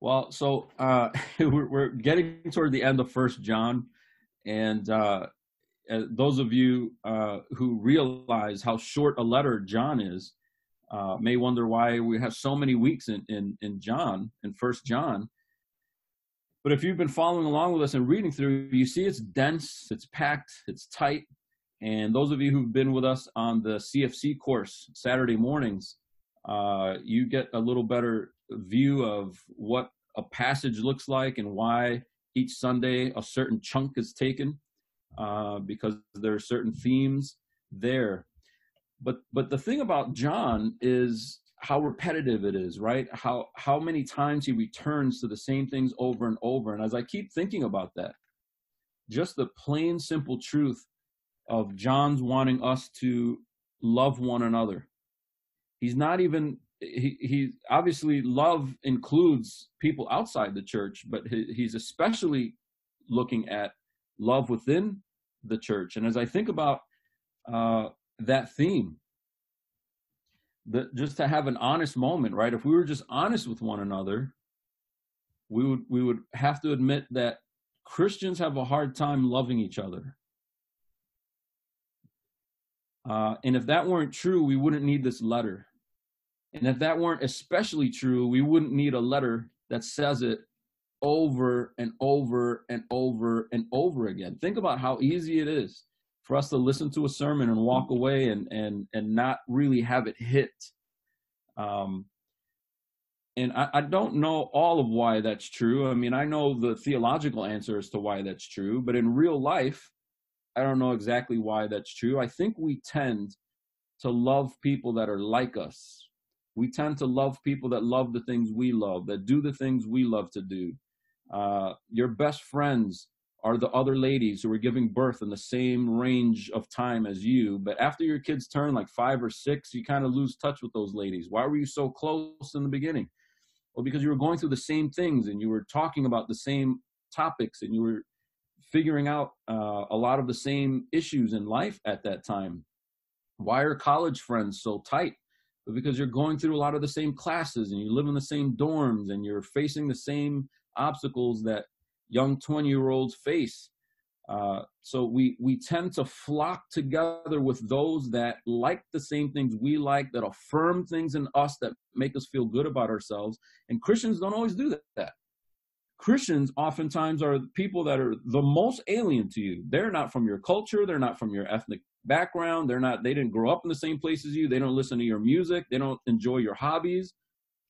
Well, so uh, we're, we're, getting toward the end of First John, and uh, those of you uh, who realize how short a letter John is uh, may wonder why we have so many weeks in in, in John in First John. But if you've been following along with us and reading through, you see it's dense, it's packed, it's tight. And those of you who've been with us on the CFC course Saturday mornings, uh, you get a little better view of what a passage looks like and why each Sunday a certain chunk is taken uh, because there are certain themes there. But but the thing about John is how repetitive it is, right? How how many times he returns to the same things over and over. And as I keep thinking about that, just the plain simple truth of John's wanting us to love one another he's not even he, he obviously love includes people outside the church but he, he's especially looking at love within the church. And as i think about uh, that theme that just to have an honest moment right? If we were just honest with one another we would we would have to admit that christians have a hard time loving each other. Uh, and if that weren't true we wouldn't need this letter and if that weren't especially true, we wouldn't need a letter that says it over and over and over and over again. Think about how easy it is for us to listen to a sermon and walk away and and and not really have it hit. Um, and I, I don't know all of why that's true. I mean, I know the theological answer as to why that's true, but in real life, I don't know exactly why that's true. I think we tend to love people that are like us we tend to love people that love the things we love, that do the things we love to do. Uh, your best friends are the other ladies who are giving birth in the same range of time as you. But after your kids turn like five or six, you kind of lose touch with those ladies. Why were you so close in the beginning? Well, because you were going through the same things and you were talking about the same topics and you were figuring out uh, a lot of the same issues in life at that time. Why are college friends so tight? But because you're going through a lot of the same classes and you live in the same dorms and you're facing the same obstacles that young 20 year olds face. Uh, so we we tend to flock together with those that like the same things we like, that affirm things in us that make us feel good about ourselves. And Christians don't always do that. Christians oftentimes are people that are the most alien to you. They're not from your culture, they're not from your ethnic background. They're not, they didn't grow up in the same place as you. They don't listen to your music. They don't enjoy your hobbies.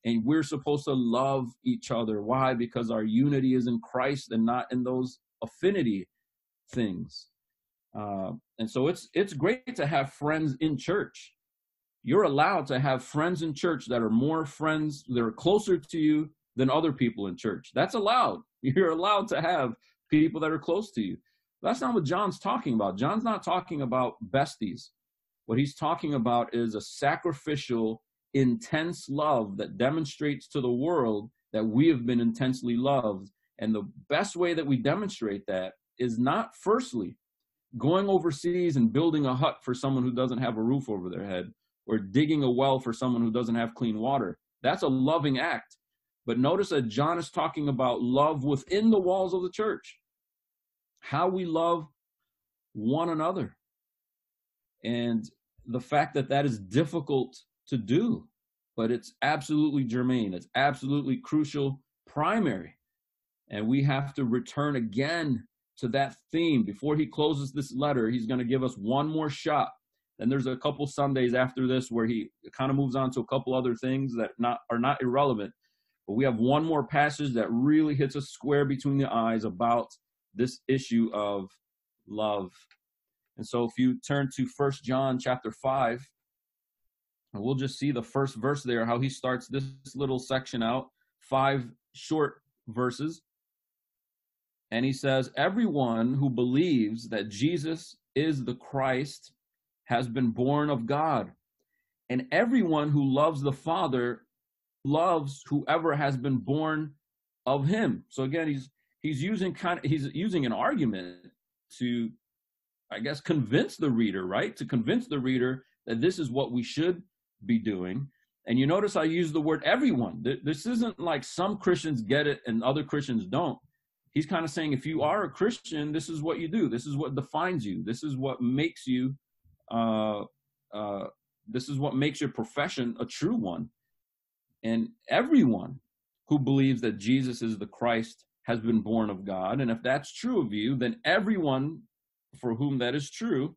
And we're supposed to love each other. Why? Because our unity is in Christ and not in those affinity things. Uh, and so it's it's great to have friends in church. You're allowed to have friends in church that are more friends, that are closer to you than other people in church. That's allowed. You're allowed to have people that are close to you. That's not what John's talking about. John's not talking about besties. What he's talking about is a sacrificial, intense love that demonstrates to the world that we have been intensely loved. And the best way that we demonstrate that is not, firstly, going overseas and building a hut for someone who doesn't have a roof over their head or digging a well for someone who doesn't have clean water. That's a loving act. But notice that John is talking about love within the walls of the church how we love one another. And the fact that that is difficult to do, but it's absolutely germane, it's absolutely crucial, primary. And we have to return again to that theme. Before he closes this letter, he's going to give us one more shot. Then there's a couple Sundays after this where he kind of moves on to a couple other things that not are not irrelevant. But we have one more passage that really hits a square between the eyes about this issue of love. And so if you turn to First John chapter 5, and we'll just see the first verse there, how he starts this little section out, five short verses. And he says, Everyone who believes that Jesus is the Christ has been born of God. And everyone who loves the Father loves whoever has been born of him. So again, he's he's using kind of he's using an argument to i guess convince the reader right to convince the reader that this is what we should be doing And you notice I use the word everyone. This isn't like some Christians get it and other Christians don't. He's kind of saying if you are a Christian, this is what you do. This is what defines you. This is what makes you, uh, uh, this is what makes your profession a true one. And everyone who believes that Jesus is the Christ has been born of God. And if that's true of you, then everyone for whom that is true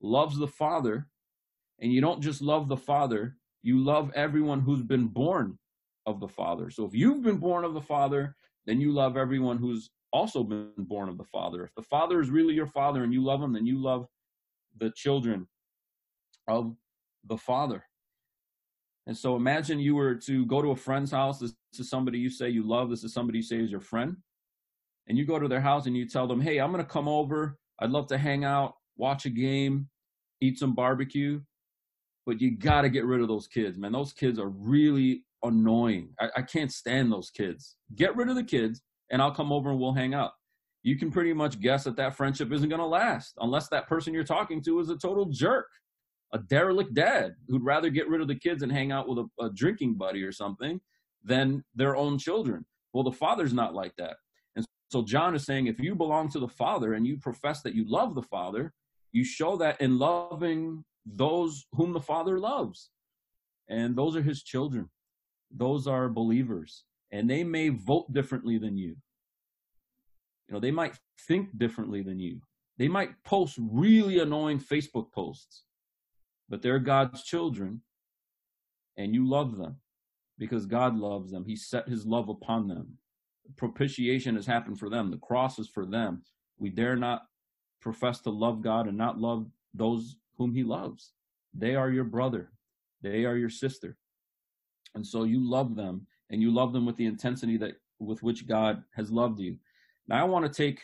loves the Father. And you don't just love the Father, you love everyone who's been born of the Father. So if you've been born of the Father, then you love everyone who's also been born of the Father. If the Father is really your Father and you love him, then you love the children of the Father. And so imagine you were to go to a friend's house. This is somebody you say you love. This is somebody you say is your friend. And you go to their house and you tell them, hey, I'm going to come over. I'd love to hang out, watch a game, eat some barbecue. But you got to get rid of those kids, man. Those kids are really annoying. I, I can't stand those kids. Get rid of the kids and I'll come over and we'll hang out. You can pretty much guess that that friendship isn't going to last unless that person you're talking to is a total jerk a derelict dad who'd rather get rid of the kids and hang out with a, a drinking buddy or something than their own children. Well, the father's not like that. And so John is saying if you belong to the father and you profess that you love the father, you show that in loving those whom the father loves. And those are his children. Those are believers. And they may vote differently than you. You know, they might think differently than you. They might post really annoying Facebook posts but they're God's children and you love them because God loves them. He set his love upon them. Propitiation has happened for them. The cross is for them. We dare not profess to love God and not love those whom he loves. They are your brother. They are your sister. And so you love them and you love them with the intensity that with which God has loved you. Now I want to take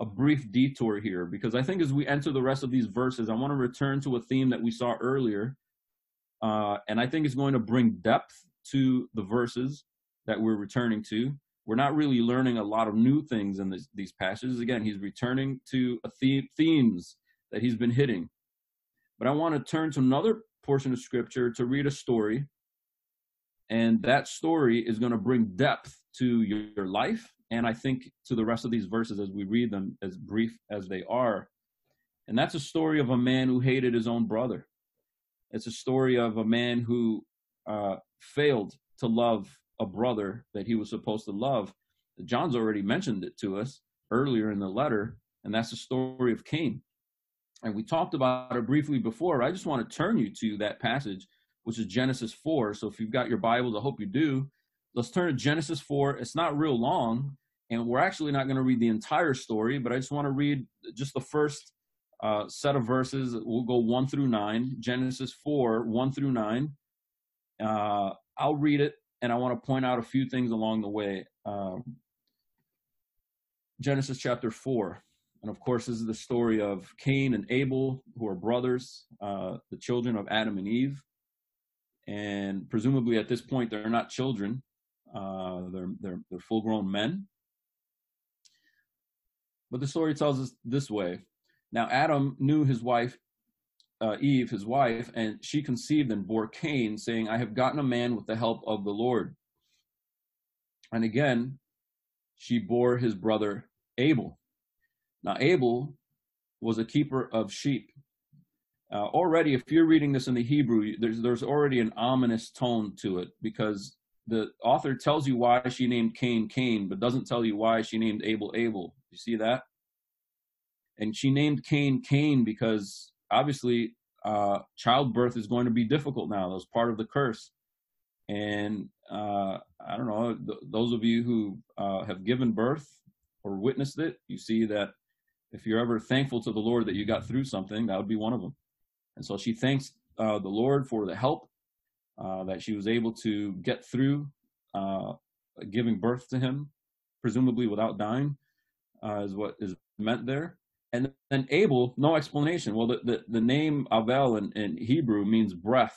a brief detour here because I think as we enter the rest of these verses, I want to return to a theme that we saw earlier. Uh, and I think it's going to bring depth to the verses that we're returning to. We're not really learning a lot of new things in this, these passages. Again, he's returning to a theme, themes that he's been hitting. But I want to turn to another portion of scripture to read a story. And that story is going to bring depth to your, your life and I think to the rest of these verses as we read them, as brief as they are. And that's a story of a man who hated his own brother. It's a story of a man who uh, failed to love a brother that he was supposed to love. John's already mentioned it to us earlier in the letter, and that's the story of Cain. And we talked about it briefly before. I just want to turn you to that passage, which is Genesis 4. So if you've got your Bibles, I hope you do. Let's turn to Genesis 4. It's not real long, and we're actually not going to read the entire story, but I just want to read just the first uh, set of verses. We'll go 1 through 9, Genesis 4, 1 through 9. Uh, I'll read it, and I want to point out a few things along the way. Um, Genesis chapter 4. And of course, this is the story of Cain and Abel, who are brothers, uh, the children of Adam and Eve. And presumably at this point, they're not children. Uh, they're, they're, they're full grown men. But the story tells us this way. Now, Adam knew his wife, uh, Eve, his wife, and she conceived and bore Cain, saying, I have gotten a man with the help of the Lord. And again, she bore his brother Abel. Now, Abel was a keeper of sheep. Uh, already, if you're reading this in the Hebrew, there's, there's already an ominous tone to it because the author tells you why she named Cain Cain, but doesn't tell you why she named Abel Abel. You see that? And she named Cain Cain because obviously uh, childbirth is going to be difficult now. That was part of the curse. And uh, I don't know, th- those of you who uh, have given birth or witnessed it, you see that if you're ever thankful to the Lord that you got through something, that would be one of them. And so she thanks uh, the Lord for the help uh, that she was able to get through uh, giving birth to him, presumably without dying, uh, is what is meant there. And then Abel, no explanation. Well, the, the, the name Abel in, in Hebrew means breath.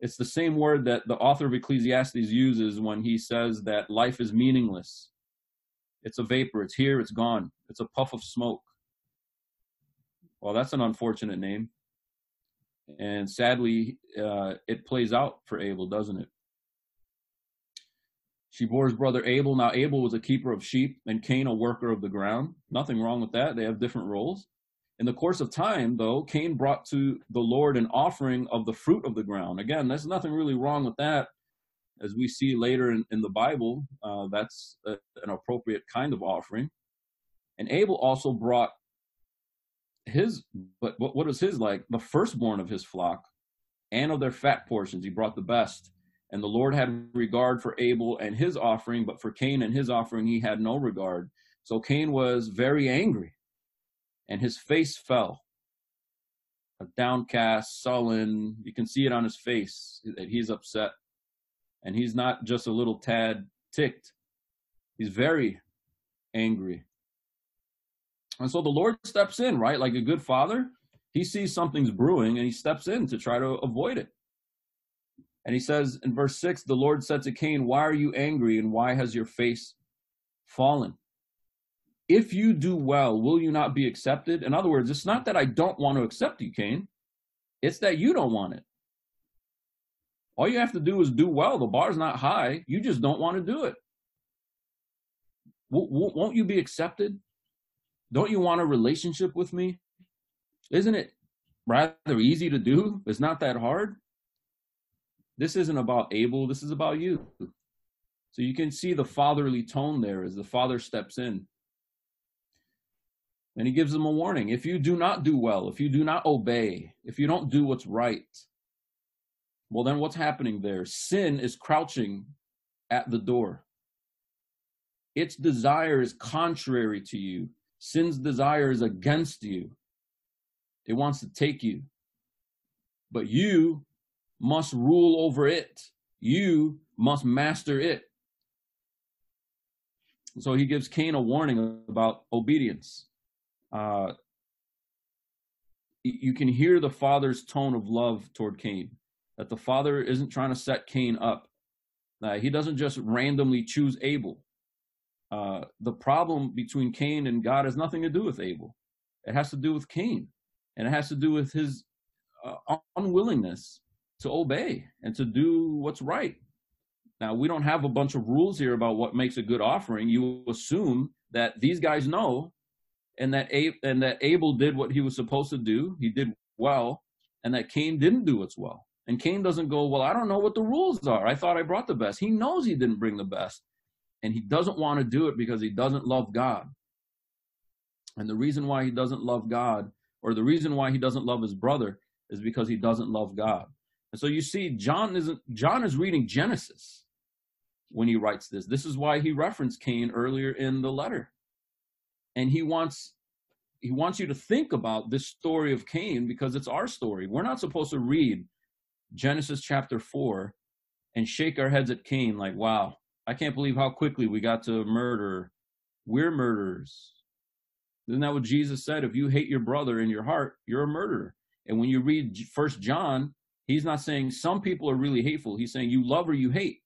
It's the same word that the author of Ecclesiastes uses when he says that life is meaningless. It's a vapor, it's here, it's gone, it's a puff of smoke. Well, that's an unfortunate name. And sadly, uh, it plays out for Abel, doesn't it? She bore his brother Abel. Now, Abel was a keeper of sheep, and Cain a worker of the ground. Nothing wrong with that. They have different roles. In the course of time, though, Cain brought to the Lord an offering of the fruit of the ground. Again, there's nothing really wrong with that. As we see later in, in the Bible, uh, that's a, an appropriate kind of offering. And Abel also brought his, but what, what was his like? The firstborn of his flock and of their fat portions. He brought the best. And the Lord had regard for Abel and his offering, but for Cain and his offering, he had no regard. So Cain was very angry, and his face fell. A downcast, sullen, you can see it on his face that he's upset. And he's not just a little tad ticked, he's very angry. And so the Lord steps in, right? Like a good father, he sees something's brewing and he steps in to try to avoid it. And he says in verse 6 the Lord said to Cain, Why are you angry and why has your face fallen? If you do well, will you not be accepted? In other words, it's not that I don't want to accept you, Cain, it's that you don't want it. All you have to do is do well. The bar's not high. You just don't want to do it. Won't you be accepted? Don't you want a relationship with me? Isn't it rather easy to do? It's not that hard. This isn't about Abel, this is about you. So you can see the fatherly tone there as the father steps in. And he gives them a warning. If you do not do well, if you do not obey, if you don't do what's right, well, then what's happening there? Sin is crouching at the door. Its desire is contrary to you. Sin's desire is against you. It wants to take you. But you must rule over it. You must master it. So he gives Cain a warning about obedience. Uh, you can hear the father's tone of love toward Cain, that the father isn't trying to set Cain up. Uh, he doesn't just randomly choose Abel. Uh, the problem between Cain and God has nothing to do with Abel. It has to do with Cain, and it has to do with his uh, unwillingness to obey and to do what's right. Now, we don't have a bunch of rules here about what makes a good offering. You assume that these guys know and that Ab- and that Abel did what he was supposed to do. He did well, and that Cain didn't do as well. And Cain doesn't go, "Well, I don't know what the rules are. I thought I brought the best." He knows he didn't bring the best, and he doesn't want to do it because he doesn't love God. And the reason why he doesn't love God, or the reason why he doesn't love his brother, is because he doesn't love God. And so you see, John isn't John is reading Genesis when he writes this. This is why he referenced Cain earlier in the letter. And he wants he wants you to think about this story of Cain because it's our story. We're not supposed to read Genesis chapter 4 and shake our heads at Cain like, wow, I can't believe how quickly we got to murder. We're murderers. Isn't that what Jesus said? If you hate your brother in your heart, you're a murderer. And when you read First John, He's not saying some people are really hateful. He's saying you love or you hate.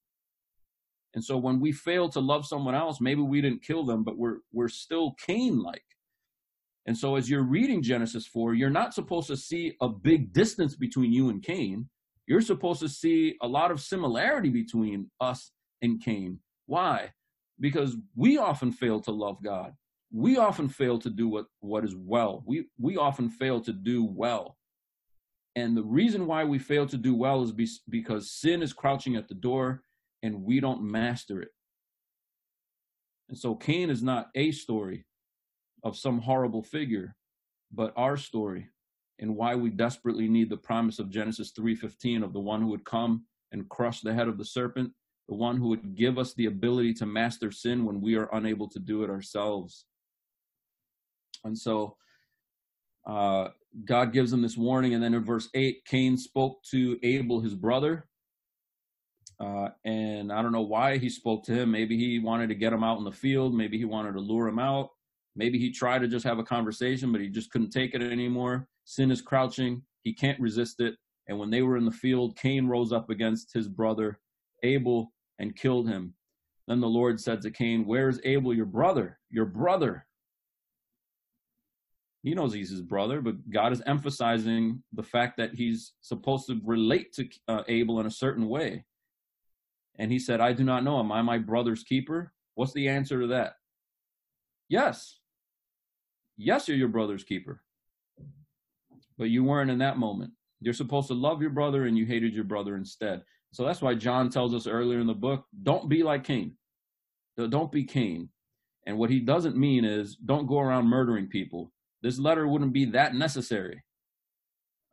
And so when we fail to love someone else, maybe we didn't kill them, but we're we're still Cain-like. And so as you're reading Genesis 4, you're not supposed to see a big distance between you and Cain. You're supposed to see a lot of similarity between us and Cain. Why? Because we often fail to love God. We often fail to do what, what is well. We we often fail to do well. And the reason why we fail to do well is be, because sin is crouching at the door and we don't master it. And so Cain is not a story of some horrible figure, but our story and why we desperately need the promise of Genesis 3:15 of the one who would come and crush the head of the serpent, the one who would give us the ability to master sin when we are unable to do it ourselves. And so uh, God gives him this warning. And then in verse 8, Cain spoke to Abel, his brother. Uh, and I don't know why he spoke to him. Maybe he wanted to get him out in the field. Maybe he wanted to lure him out. Maybe he tried to just have a conversation, but he just couldn't take it anymore. Sin is crouching. He can't resist it. And when they were in the field, Cain rose up against his brother Abel and killed him. Then the Lord said to Cain, Where is Abel, your brother? Your brother. He knows he's his brother, but God is emphasizing the fact that he's supposed to relate to uh, Abel in a certain way. And he said, I do not know. Am I my brother's keeper? What's the answer to that? Yes. Yes, you're your brother's keeper. But you weren't in that moment. You're supposed to love your brother and you hated your brother instead. So that's why John tells us earlier in the book don't be like Cain. Don't be Cain. And what he doesn't mean is don't go around murdering people. This letter wouldn't be that necessary.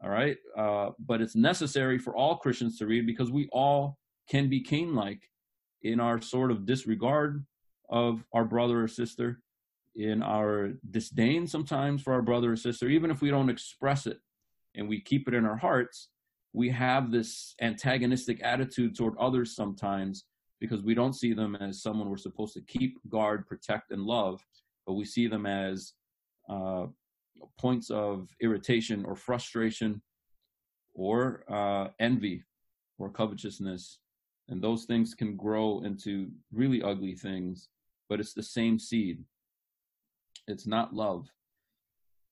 All right. Uh, but it's necessary for all Christians to read because we all can be Cain like in our sort of disregard of our brother or sister, in our disdain sometimes for our brother or sister, even if we don't express it and we keep it in our hearts, we have this antagonistic attitude toward others sometimes because we don't see them as someone we're supposed to keep, guard, protect, and love, but we see them as uh, points of irritation or frustration or uh, envy or covetousness and those things can grow into really ugly things, but it's the same seed. It's not love.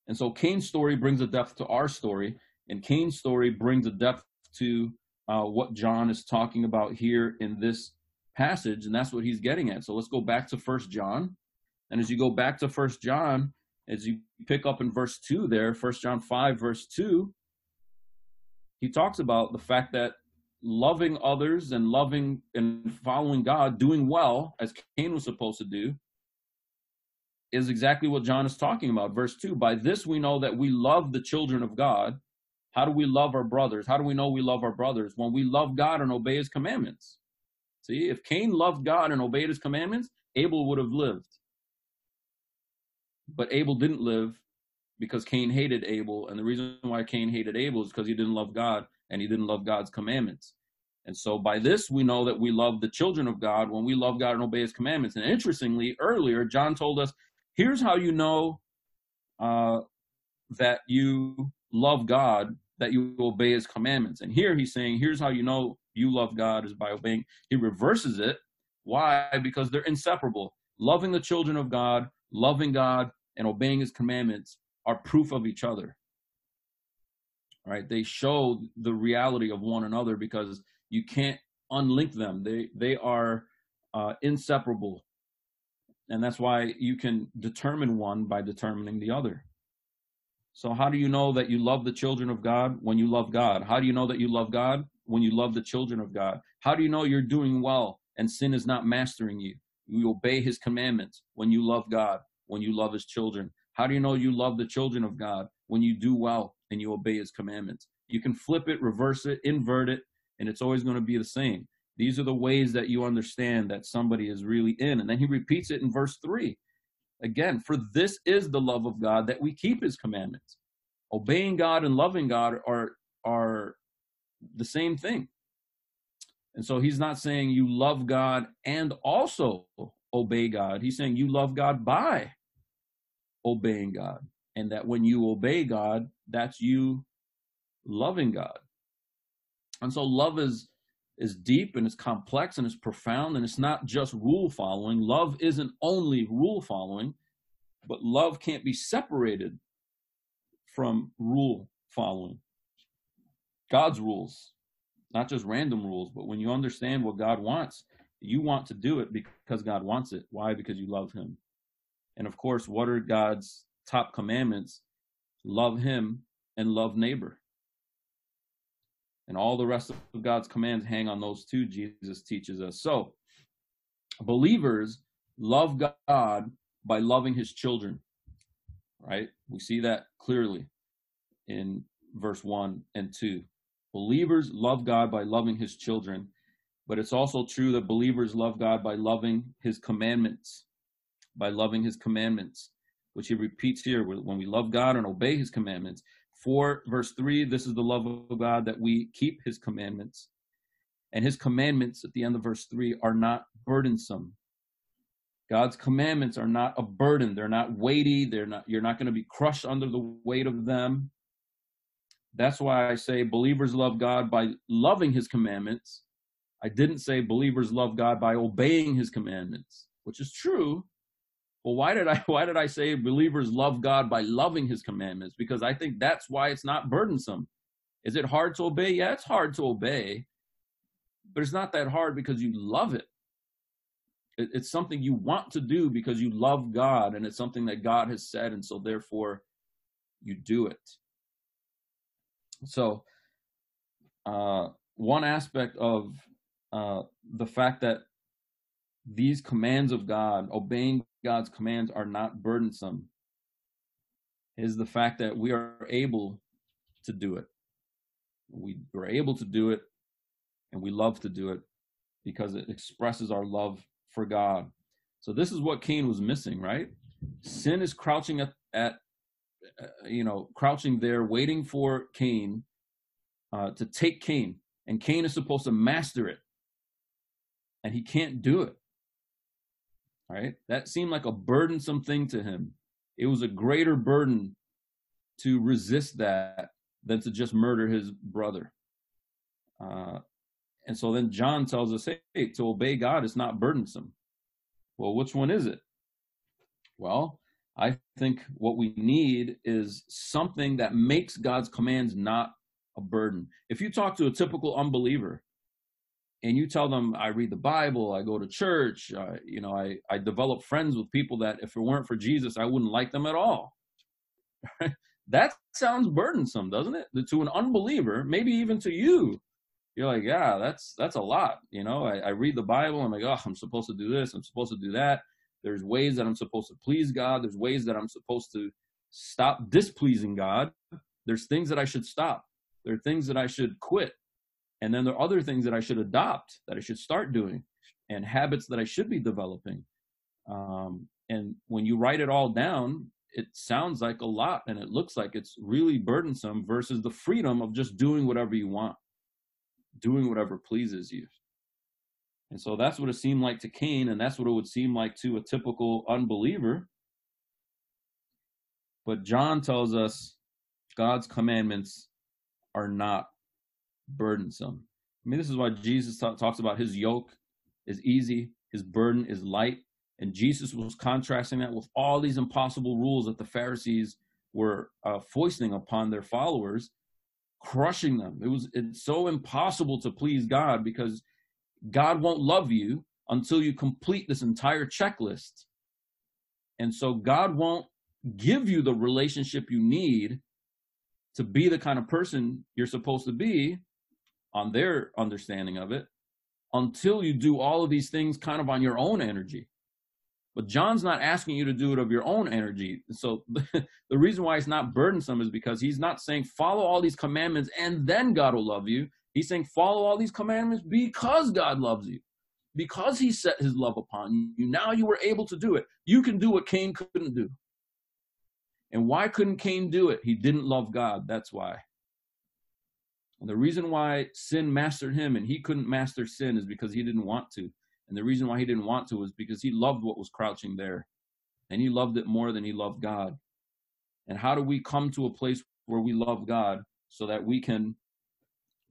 And so Cain's story brings a depth to our story, and Cain's story brings a depth to uh, what John is talking about here in this passage, and that's what he's getting at. So let's go back to First John, and as you go back to First John, as you pick up in verse two there, First John five verse two, he talks about the fact that loving others and loving and following God, doing well as Cain was supposed to do, is exactly what John is talking about. Verse 2 By this we know that we love the children of God. How do we love our brothers? How do we know we love our brothers? When we love God and obey his commandments. See, if Cain loved God and obeyed his commandments, Abel would have lived. But Abel didn't live because Cain hated Abel. And the reason why Cain hated Abel is because he didn't love God and he didn't love God's commandments. And so by this, we know that we love the children of God when we love God and obey his commandments. And interestingly, earlier, John told us here's how you know uh, that you love God, that you obey his commandments. And here he's saying, here's how you know you love God is by obeying. He reverses it. Why? Because they're inseparable. Loving the children of God, loving God, and obeying his commandments are proof of each other right they show the reality of one another because you can't unlink them they they are uh, inseparable and that's why you can determine one by determining the other so how do you know that you love the children of god when you love god how do you know that you love god when you love the children of god how do you know you're doing well and sin is not mastering you you obey his commandments when you love god when you love his children how do you know you love the children of god when you do well and you obey his commandments. You can flip it, reverse it, invert it, and it's always going to be the same. These are the ways that you understand that somebody is really in. And then he repeats it in verse 3. Again, for this is the love of God that we keep his commandments. Obeying God and loving God are, are the same thing. And so he's not saying you love God and also obey God. He's saying you love God by obeying God and that when you obey God, that's you loving God. And so love is is deep and it's complex and it's profound and it's not just rule following. Love isn't only rule following, but love can't be separated from rule following. God's rules, not just random rules, but when you understand what God wants, you want to do it because God wants it. Why? Because you love Him. And of course, what are God's top commandments love him and love neighbor. And all the rest of God's commands hang on those two, Jesus teaches us. So, believers love God by loving his children, right? We see that clearly in verse 1 and 2. Believers love God by loving his children, but it's also true that believers love God by loving his commandments, by loving his commandments which he repeats here when we love God and obey his commandments. 4 verse 3 this is the love of God that we keep his commandments. And his commandments at the end of verse 3 are not burdensome. God's commandments are not a burden. They're not weighty. They're not you're not going to be crushed under the weight of them. That's why I say believers love God by loving his commandments. I didn't say believers love God by obeying his commandments, which is true, Well, why did I why did I say believers love God by loving his commandments? Because I think that's why it's not burdensome. Is it hard to obey? Yeah, it's hard to obey. But it's not that hard because you love it. it it's something you want to do because you love God and it's something that God has said and so therefore you do it. So uh, one aspect of uh, the fact that these commands of God, obeying God's commands, are not burdensome, is the fact that we are able to do it. We are able to do it, and we love to do it because it expresses our love for God. So this is what Cain was missing, right? Sin is crouching at, at uh, you know, crouching there, waiting for Cain uh, to take Cain, and Cain is supposed to master it, and he can't do it. Right, that seemed like a burdensome thing to him. It was a greater burden to resist that than to just murder his brother. Uh, and so then John tells us, hey, to obey God is not burdensome. Well, which one is it? Well, I think what we need is something that makes God's commands not a burden. If you talk to a typical unbeliever and you tell them, I read the Bible, I go to church, uh, you know, I, I develop friends with people that if it weren't for Jesus, I wouldn't like them at all. that sounds burdensome, doesn't it? To an unbeliever, maybe even to you. You're like, yeah, that's that's a lot. You know, I, I read the Bible, I'm like, oh, I'm supposed to do this, I'm supposed to do that. There's ways that I'm supposed to please God. There's ways that I'm supposed to stop displeasing God. There's things that I should stop. There are things that I should quit. And then there are other things that I should adopt, that I should start doing, and habits that I should be developing. Um, and when you write it all down, it sounds like a lot and it looks like it's really burdensome versus the freedom of just doing whatever you want, doing whatever pleases you. And so that's what it seemed like to Cain, and that's what it would seem like to a typical unbeliever. But John tells us God's commandments are not burdensome. I mean, this is why Jesus t- talks about his yoke is easy, his burden is light. And Jesus was contrasting that with all these impossible rules that the Pharisees were uh, foisting upon their followers, crushing them. It was it's so impossible to please God because God won't love you until you complete this entire checklist. And so God won't give you the relationship you need to be the kind of person you're supposed to be on their understanding of it until you do all of these things kind of on your own energy. But John's not asking you to do it of your own energy. So the reason why it's not burdensome is because he's not saying follow all these commandments and then God will love you. He's saying, follow all these commandments because God loves you, because he set his love upon you. Now you were able to do it. You can do what Cain couldn't do. And why couldn't Cain do it? He didn't love God. That's why. And the reason why sin mastered him and he couldn't master sin is because he didn't want to. And the reason why he didn't want to was because he loved what was crouching there. And he loved it more than he loved God. And how do we come to a place where we love God so that we can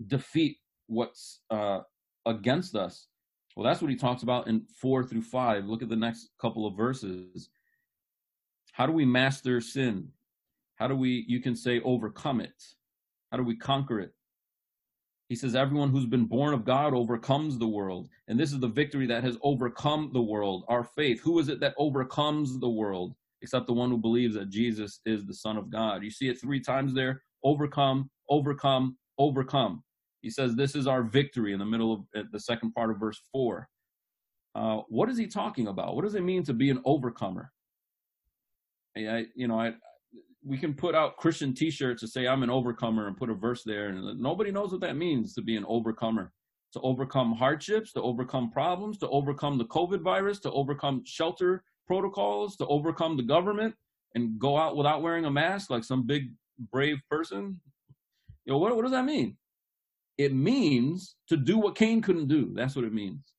defeat what's uh, against us. Well, that's what he talks about in four through five. Look at the next couple of verses. How do we master sin? How do we, you can say, overcome it? How do we conquer it? He says, Everyone who's been born of God overcomes the world. And this is the victory that has overcome the world, our faith. Who is it that overcomes the world? Except the one who believes that Jesus is the Son of God. You see it three times there overcome, overcome, overcome. He says, This is our victory in the middle of the second part of verse 4. Uh, what is he talking about? What does it mean to be an overcomer? I, you know, I, we can put out Christian T-shirts to say I'm an overcomer and put a verse there, and nobody knows what that means to be an overcomer. To overcome hardships, to overcome problems, to overcome the COVID virus, to overcome shelter protocols, to overcome the government, and go out without wearing a mask like some big brave person. You know, what, what does that mean? It means to do what Cain couldn't do. That's what it means.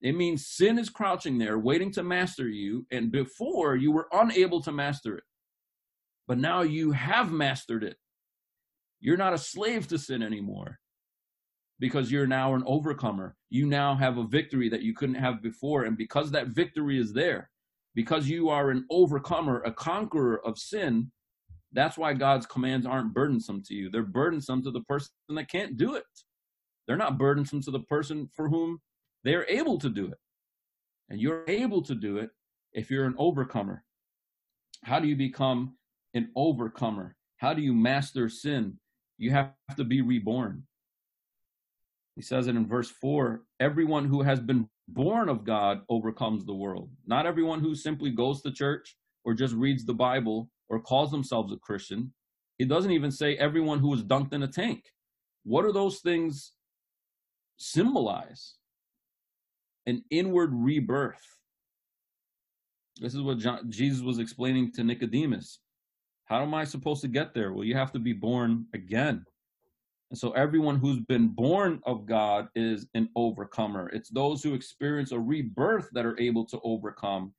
It means sin is crouching there, waiting to master you. And before you were unable to master it. But now you have mastered it. You're not a slave to sin anymore because you're now an overcomer. You now have a victory that you couldn't have before. And because that victory is there, because you are an overcomer, a conqueror of sin, that's why God's commands aren't burdensome to you. They're burdensome to the person that can't do it. They're not burdensome to the person for whom they're able to do it. And you're able to do it if you're an overcomer. How do you become an overcomer? How do you master sin? You have to be reborn. He says it in verse 4 everyone who has been born of God overcomes the world. Not everyone who simply goes to church or just reads the Bible or calls themselves a Christian. He doesn't even say everyone who was dunked in a tank. What are those things symbolize? An inward rebirth. This is what John, Jesus was explaining to Nicodemus. How am I supposed to get there? Well, you have to be born again. And so everyone who's been born of God is an overcomer. It's those who experience a rebirth that are able to overcome.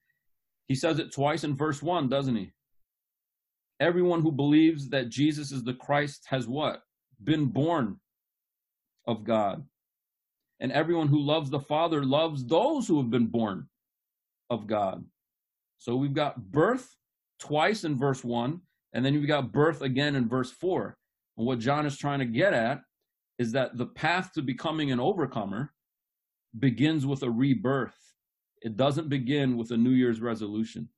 He says it twice in verse 1, doesn't he? Everyone who believes that Jesus is the Christ has what? Been born of God. And everyone who loves the Father loves those who have been born of God. So we've got birth twice in verse 1, and then you've got birth again in verse 4. And what John is trying to get at is that the path to becoming an overcomer begins with a rebirth. It doesn't begin with a New Year's resolution.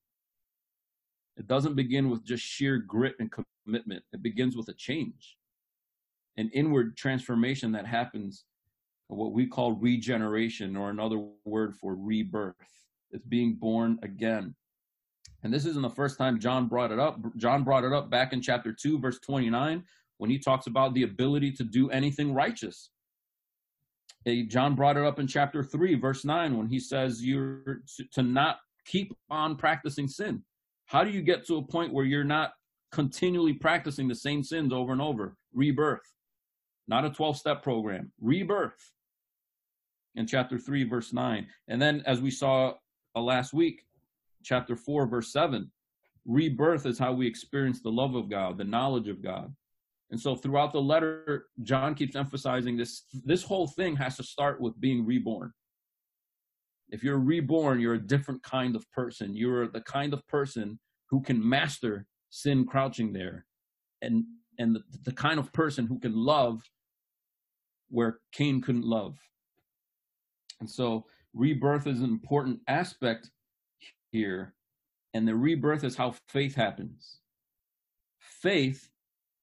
It doesn't begin with just sheer grit and commitment. It begins with a change, an inward transformation that happens, what we call regeneration, or another word for rebirth. It's being born again. And this isn't the first time John brought it up. John brought it up back in chapter 2, verse 29, when he talks about the ability to do anything righteous. John brought it up in chapter 3, verse 9, when he says you're to not keep on practicing sin. How do you get to a point where you're not continually practicing the same sins over and over? Rebirth. Not a 12 step program. Rebirth. In chapter 3, verse 9. And then, as we saw uh, last week, chapter 4, verse 7, rebirth is how we experience the love of God, the knowledge of God. And so throughout the letter, John keeps emphasizing this this whole thing has to start with being reborn. If you're reborn, you're a different kind of person. You're the kind of person who can master sin crouching there and and the, the kind of person who can love where Cain couldn't love. And so rebirth is an important aspect here. And the rebirth is how faith happens. Faith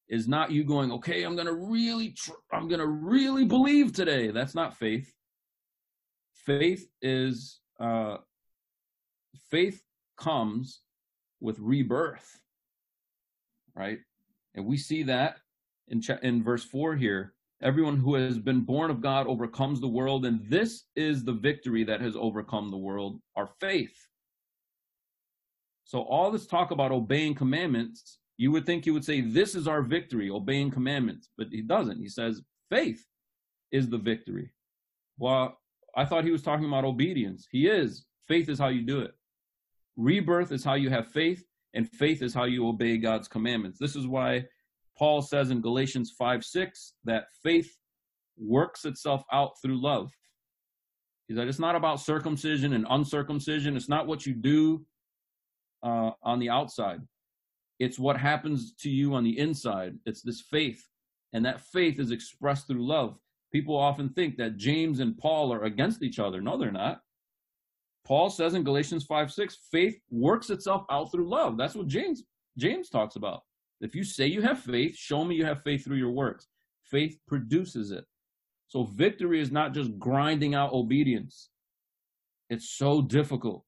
is not you going, okay, I'm gonna really, tr- I'm gonna really believe today. That's not faith. Faith is uh, faith comes with rebirth, right? And we see that in ch- in verse four here. Everyone who has been born of God overcomes the world, and this is the victory that has overcome the world, our faith. So all this talk about obeying commandments you would think he would say, This is our victory, obeying commandments. But he doesn't. He says, Faith is the victory. Well, I thought he was talking about obedience. He is. Faith is how you do it. Rebirth is how you have faith, and faith is how you obey God's commandments. This is why Paul says in Galatians 5 6 that faith works itself out through love. He said it's not about circumcision and uncircumcision. It's not what you do uh, on the outside. It's what happens to you on the inside. It's this faith. And that faith is expressed through love. People often think that James and Paul are against each other. No, they're not. Paul says in Galatians 5 6, faith works itself out through love. That's what James James talks about. If you say you have faith, show me you have faith through your works. Faith produces it. So victory is not just grinding out obedience. It's so difficult.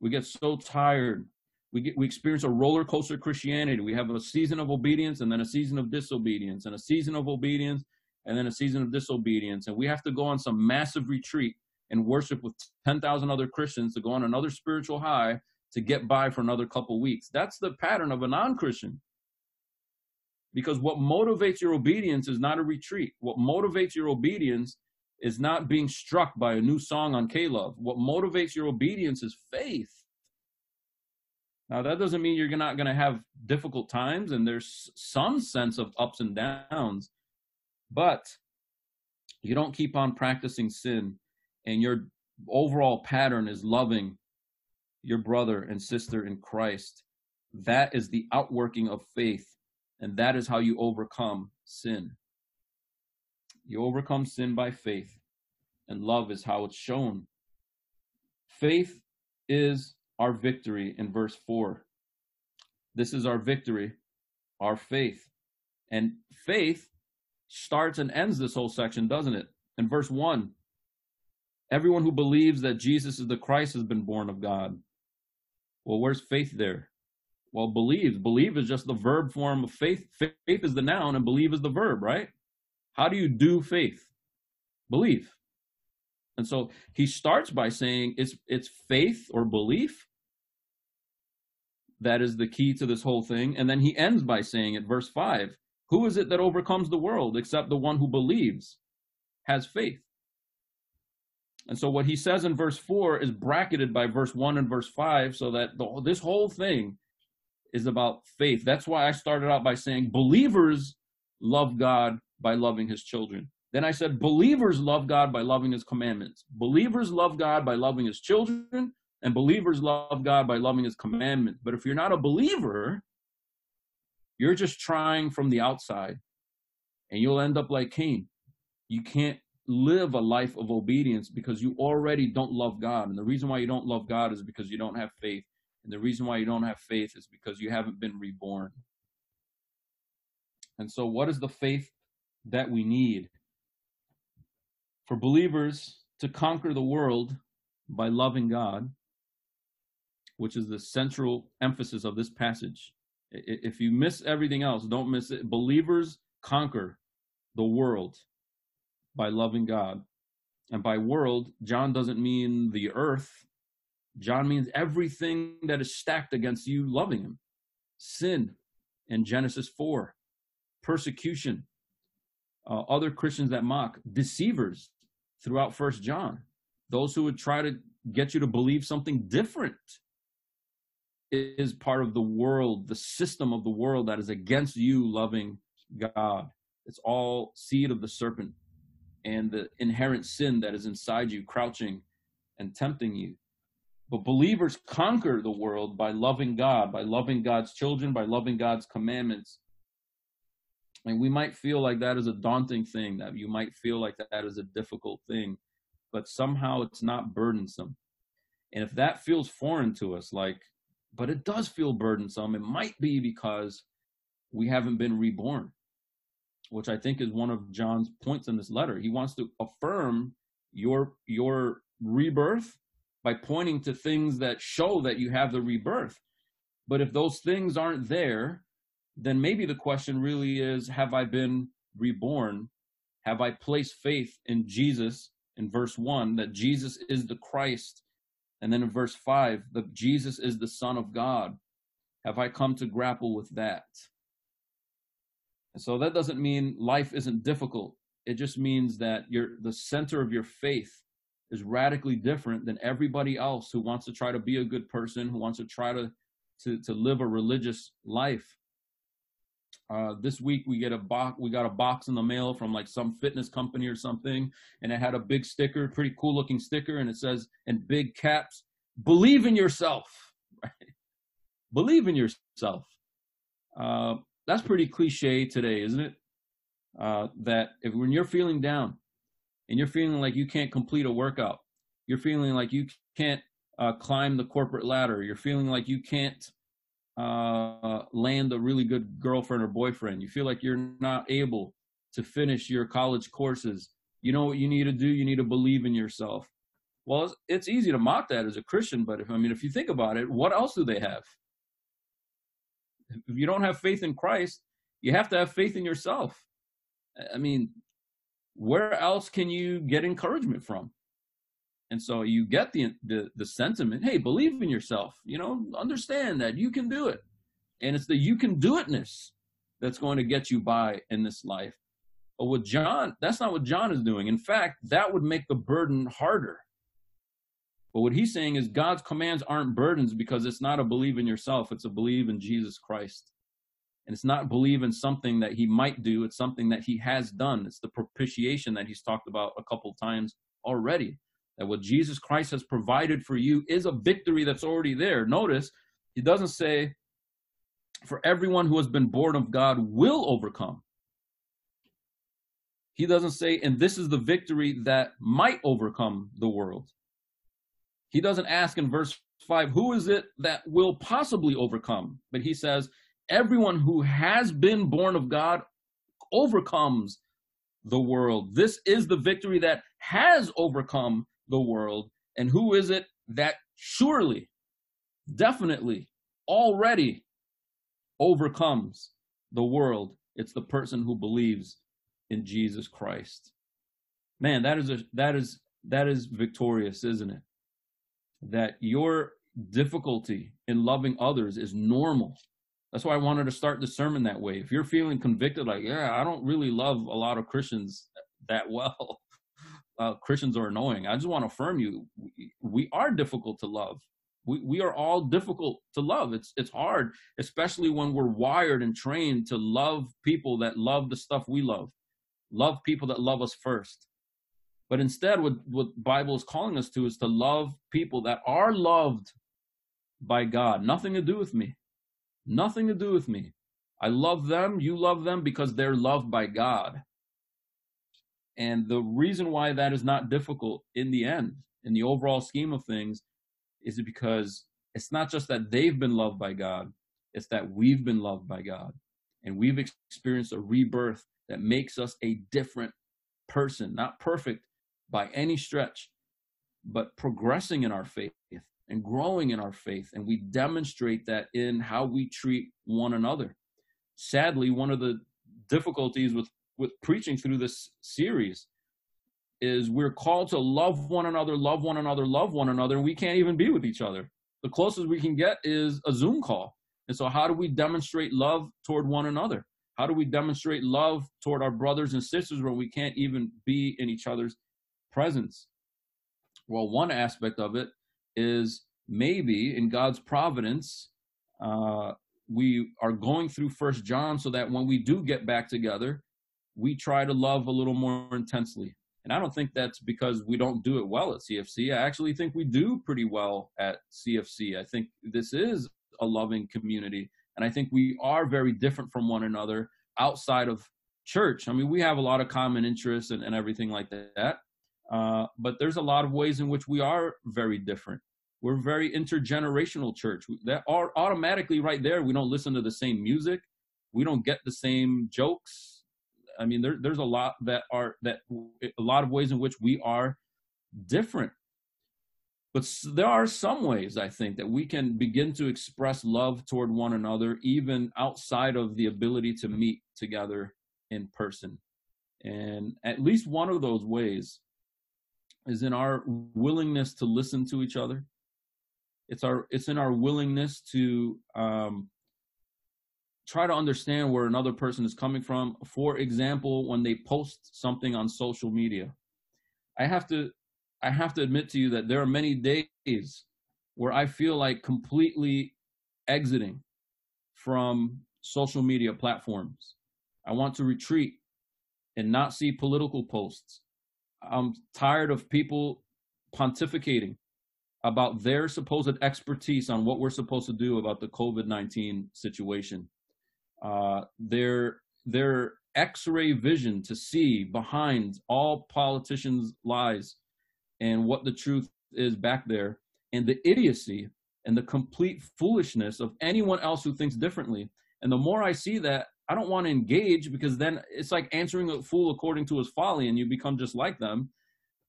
We get so tired we get we experience a roller coaster Christianity. We have a season of obedience and then a season of disobedience and a season of obedience and then a season of disobedience. And we have to go on some massive retreat and worship with 10,000 other Christians to go on another spiritual high to get by for another couple weeks. That's the pattern of a non-Christian. Because what motivates your obedience is not a retreat. What motivates your obedience is not being struck by a new song on K-Love. What motivates your obedience is faith. Now, that doesn't mean you're not going to have difficult times, and there's some sense of ups and downs, but you don't keep on practicing sin, and your overall pattern is loving your brother and sister in Christ. That is the outworking of faith, and that is how you overcome sin. You overcome sin by faith, and love is how it's shown. Faith is our victory in verse 4. This is our victory, our faith. And faith starts and ends this whole section, doesn't it? In verse 1, everyone who believes that Jesus is the Christ has been born of God. Well, where's faith there? Well, believe. Believe is just the verb form of faith. Faith is the noun and believe is the verb, right? How do you do faith? Believe. And so he starts by saying it's it's faith or belief that is the key to this whole thing. And then he ends by saying at verse 5, who is it that overcomes the world except the one who believes, has faith? And so what he says in verse 4 is bracketed by verse 1 and verse 5 so that the, this whole thing is about faith. That's why I started out by saying believers love God by loving his children. Then I said believers love God by loving his commandments. Believers love God by loving his children, and believers love God by loving his commandments. But if you're not a believer, you're just trying from the outside, and you'll end up like Cain. You can't live a life of obedience because you already don't love God. And the reason why you don't love God is because you don't have faith. And the reason why you don't have faith is because you haven't been reborn. And so, what is the faith that we need? For believers to conquer the world by loving God, which is the central emphasis of this passage. If you miss everything else, don't miss it. Believers conquer the world by loving God. And by world, John doesn't mean the earth. John means everything that is stacked against you loving him. Sin in Genesis 4, persecution, uh, other Christians that mock, deceivers throughout First John, those who would try to get you to believe something different is part of the world, the system of the world that is against you loving God. It's all seed of the serpent and the inherent sin that is inside you, crouching and tempting you. But believers conquer the world by loving God, by loving God's children, by loving God's commandments. And we might feel like that is a daunting thing, that you might feel like that is a difficult thing, but somehow it's not burdensome. And if that feels foreign to us, like but it does feel burdensome. It might be because we haven't been reborn, which I think is one of John's points in this letter. He wants to affirm your your rebirth by pointing to things that show that you have the rebirth. But if those things aren't there, then maybe the question really is have I been reborn? Have I placed faith in Jesus in verse 1 that Jesus is the Christ and then in verse 5, the Jesus is the Son of God. Have I come to grapple with that? And so that doesn't mean life isn't difficult. It just means that your the center of your faith is radically different than everybody else who wants to try to be a good person, who wants to try to to, to live a religious life. Uh, this week we get a box we got a box in the mail from like some fitness company or something and it had a big sticker pretty cool looking sticker and it says in big caps believe in yourself. Right believe in yourself. Uh, that's pretty cliche today isn't it? Uh, that if when you're feeling down and you're feeling like you can't complete a workout you're feeling like you can't uh, climb the corporate ladder you're feeling like you can't uh, land a really good girlfriend or boyfriend. You feel like you're not able to finish your college courses. You know what you need to do? You need to believe in yourself. Well, it's, it's easy to mock that as a Christian, but if I mean, if you think about it, what else do they have? If you don't have faith in Christ, you have to have faith in yourself. I mean, where else can you get encouragement from? And so you get the, the the sentiment, hey, believe in yourself. You know, understand that you can do it. And it's the you can do itness that's going to get you by in this life. But with John, that's not what John is doing. In fact, that would make the burden harder. But what he's saying is God's commands aren't burdens because it's not a believe in yourself, it's a believe in Jesus Christ. And it's not believe in something that he might do, it's something that he has done. It's the propitiation that he's talked about a couple times already that what Jesus Christ has provided for you is a victory that's already there. Notice, he doesn't say, for everyone who has been born of God will overcome. He doesn't say, and this is the victory that might overcome the world. He doesn't ask in verse 5, who is it that will possibly overcome? But he says, everyone who has been born of God overcomes the world. This is the victory that has overcome the world. And who is it that surely, definitely, already overcomes the world? It's the person who believes in Jesus Christ. Man, that is a that is that is victorious, isn't it? That your difficulty in loving others is normal. That's why I wanted to start the sermon that way. If you're feeling convicted, like, yeah, I don't really love a lot of Christians that well, uh, Christians are annoying. I just want to affirm you. We, are difficult to love. We, we are all difficult to love. It's it's hard, especially when we're wired and trained to love people that love the stuff we love, love people that love us first. But instead, what what Bible is calling us to is to love people that are loved by God. Nothing to do with me. Nothing to do with me. I love them. You love them because they're loved by God. And the reason why that is not difficult in the end, in the overall scheme of things, is because it's not just that they've been loved by God, it's that we've been loved by God. And we've experienced a rebirth that makes us a different person, not perfect by any stretch, but progressing in our faith and growing in our faith. And we demonstrate that in how we treat one another. Sadly, one of the difficulties with with preaching through this series is we're called to love one another, love one another, love one another, and we can't even be with each other. The closest we can get is a Zoom call. And so, how do we demonstrate love toward one another? How do we demonstrate love toward our brothers and sisters when we can't even be in each other's presence? Well, one aspect of it is maybe in God's providence, uh, we are going through First John so that when we do get back together, we try to love a little more intensely. And I don't think that's because we don't do it well at CFC. I actually think we do pretty well at CFC. I think this is a loving community. And I think we are very different from one another outside of church. I mean, we have a lot of common interests and, and everything like that. Uh, but there's a lot of ways in which we are very different. We're very intergenerational church. That are automatically right there. We don't listen to the same music. We don't get the same jokes I mean, there, there's a lot that are that a lot of ways in which we are different. But there are some ways I think that we can begin to express love toward one another, even outside of the ability to meet together in person. And at least one of those ways is in our willingness to listen to each other. It's our it's in our willingness to um, try to understand where another person is coming from. For example, when they post something on social media, I have to I have to admit to you that there are many days where I feel like completely exiting from social media platforms. I want to retreat and not see political posts. I'm tired of people pontificating about their supposed expertise on what we're supposed to do about the COVID 19 situation uh, their their X-ray vision to see behind all politicians' lies and what the truth is back there, and the idiocy and the complete foolishness of anyone else who thinks differently. And the more I see that, I don't want to engage because then it's like answering a fool according to his folly, and you become just like them.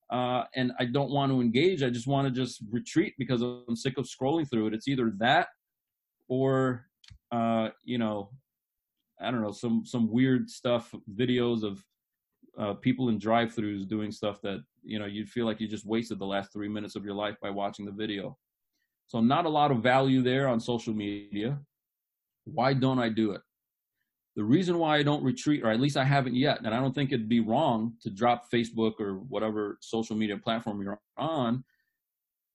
Uh, and I don't want to engage. I just want to just retreat because I'm sick of scrolling through it. It's either that or, uh, you know, I don't know some some weird stuff, videos of uh, people in drive-throughs doing stuff that you know you'd feel like you just wasted the last three minutes of your life by watching the video. So not a lot of value there on social media. Why don't I do it? The reason why I don't retreat, or at least I haven't yet, and I don't think it'd be wrong to drop Facebook or whatever social media platform you're on,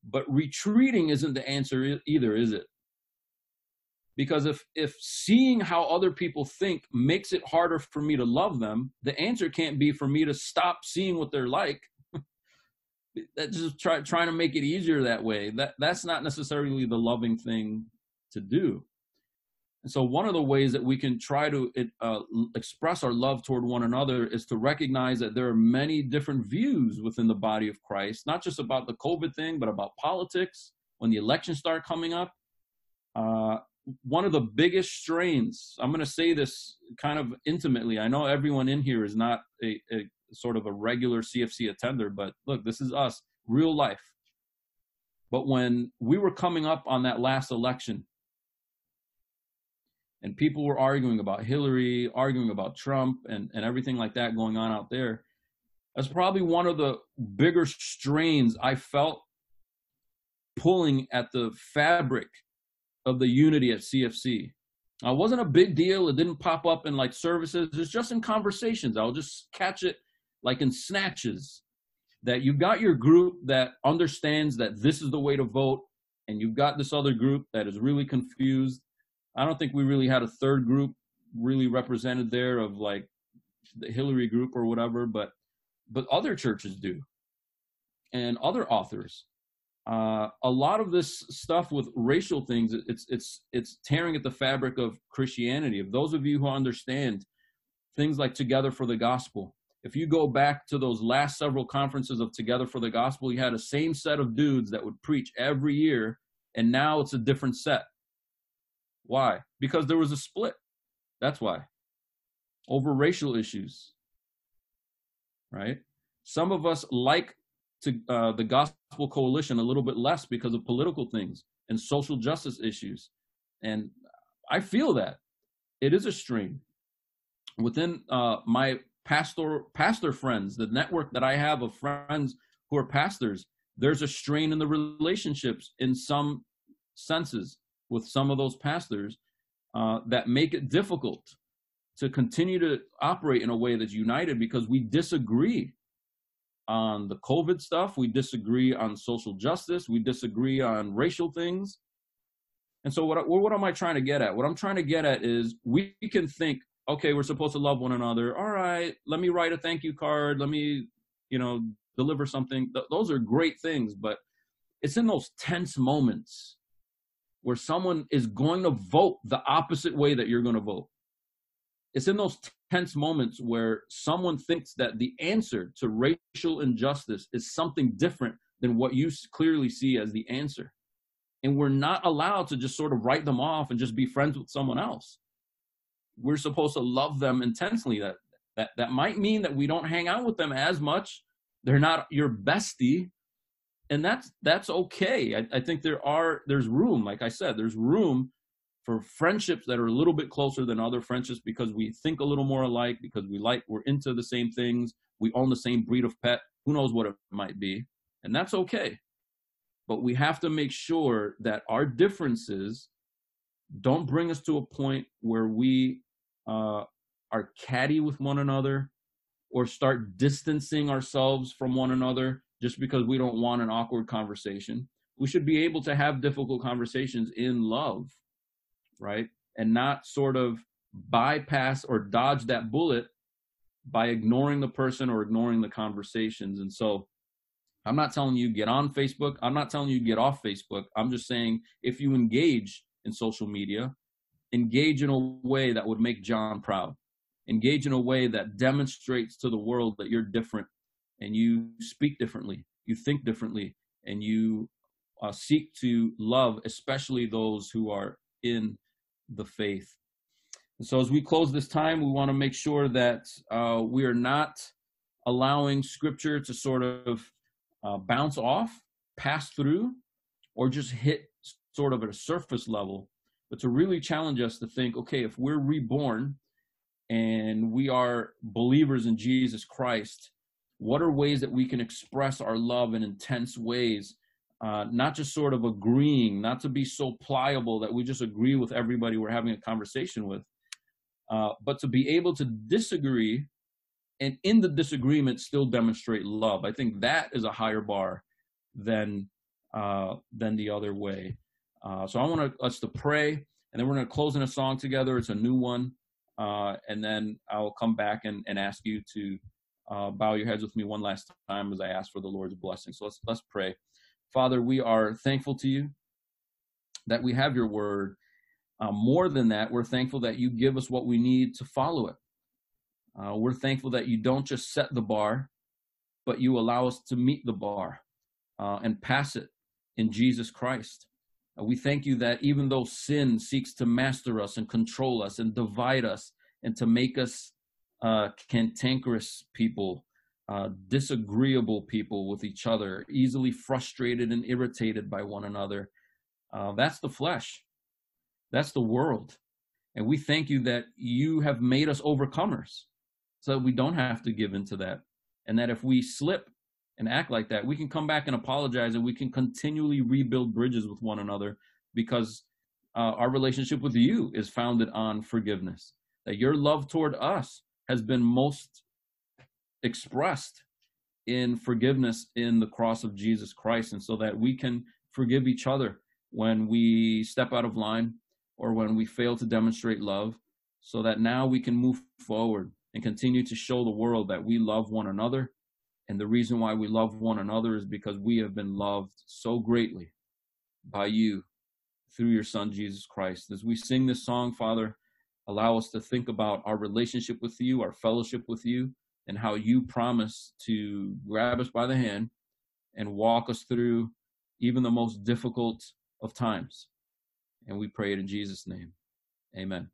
but retreating isn't the answer either, is it? Because if if seeing how other people think makes it harder for me to love them the answer can't be for me to stop seeing what they're like that just try, trying to make it easier that way. That that's not necessarily the loving thing to do. And so, one of the ways that we can try to uh, express our love toward one another is to recognize that there are many different views within the body of Christ, not just about the COVID thing, but about politics. When the elections start coming up, uh, one of the biggest strains, I'm going to say this kind of intimately. I know everyone in here is not a, a sort of a regular CFC attender, but look, this is us, real life. But when we were coming up on that last election, and people were arguing about Hillary, arguing about Trump, and, and everything like that going on out there. That's probably one of the bigger strains I felt pulling at the fabric of the unity at CFC. Uh, it wasn't a big deal. It didn't pop up in like services. It's just in conversations. I'll just catch it like in snatches that you've got your group that understands that this is the way to vote, and you've got this other group that is really confused I don't think we really had a third group really represented there of like the Hillary group or whatever, but but other churches do, and other authors. Uh, a lot of this stuff with racial things, it's it's it's tearing at the fabric of Christianity. Of those of you who understand things like Together for the Gospel, if you go back to those last several conferences of Together for the Gospel, you had a same set of dudes that would preach every year, and now it's a different set. Why? Because there was a split. That's why. Over racial issues. Right? Some of us like to uh, the gospel coalition a little bit less because of political things and social justice issues. And I feel that it is a strain within uh, my pastor pastor friends, the network that I have of friends who are pastors. There's a strain in the relationships in some senses with some of those pastors uh, that make it difficult to continue to operate in a way that's united because we disagree on the COVID stuff, we disagree on social justice, we disagree on racial things. And so, what, what am I trying to get at? What I'm trying to get at is we can think, okay, we're supposed to love one another. All right, let me write a thank you card. Let me, you know, deliver something. Th- those are great things, but it's in those tense moments where someone is going to vote the opposite way that you're going to vote. It's in those tense moments where someone thinks that the answer to racial injustice is something different than what you clearly see as the answer. And we're not allowed to just sort of write them off and just be friends with someone else. We're supposed to love them intensely. That that that might mean that we don't hang out with them as much. They're not your bestie, and that's that's okay. I, I think there are there's room, like I said, there's room for friendships that are a little bit closer than other friendships because we think a little more alike, because we like we're into the same things, we own the same breed of pet. Who knows what it might be, and that's okay. But we have to make sure that our differences don't bring us to a point where we uh, are catty with one another or start distancing ourselves from one another just because we don't want an awkward conversation. We should be able to have difficult conversations in love, right? And not sort of bypass or dodge that bullet by ignoring the person or ignoring the conversations. And so I'm not telling you get on Facebook. I'm not telling you get off Facebook. I'm just saying if you engage in social media, engage in a way that would make John proud. Engage in a way that demonstrates to the world that you're different and you speak differently, you think differently, and you uh, seek to love, especially those who are in the faith. And so, as we close this time, we want to make sure that uh, we are not allowing Scripture to sort of uh, bounce off, pass through, or just hit sort of at a surface level, but to really challenge us to think okay, if we're reborn and we are believers in Jesus Christ, what are ways that we can express our love in intense ways uh, not just sort of agreeing not to be so pliable that we just agree with everybody we're having a conversation with uh, but to be able to disagree and in the disagreement still demonstrate love i think that is a higher bar than uh, than the other way uh, so i want us to pray and then we're going to close in a song together it's a new one uh, and then i'll come back and, and ask you to bow your heads with me one last time as I ask for the Lord's blessing. So let's let's pray. Father, we are thankful to you that we have your word. Uh, more than that, we're thankful that you give us what we need to follow it. Uh, we're thankful that you don't just set the bar, but you allow us to meet the bar uh, and pass it in Jesus Christ. Uh, we thank you that even though sin seeks to master us and control us and divide us and to make us uh, cantankerous people, uh, disagreeable people with each other, easily frustrated and irritated by one another, uh, that's the flesh. That's the world. And we thank you that you have made us overcomers so that we don't have to give into that. And that if we slip and act like that, we can come back and apologize and we can continually rebuild bridges with one another because uh, our relationship with you is founded on forgiveness. That your love toward us has been most expressed in forgiveness in the cross of Jesus Christ. And so that we can forgive each other when we step out of line or when we fail to demonstrate love, so that now we can move forward and continue to show the world that we love one another. And the reason why we love one another is because we have been loved so greatly by you through your son, Jesus Christ. As we sing this song, Father, allow us to think about our relationship with you, our fellowship with you, and how you promise to grab us by the hand and walk us through even the most difficult of times. And we pray it in Jesus' name. Amen.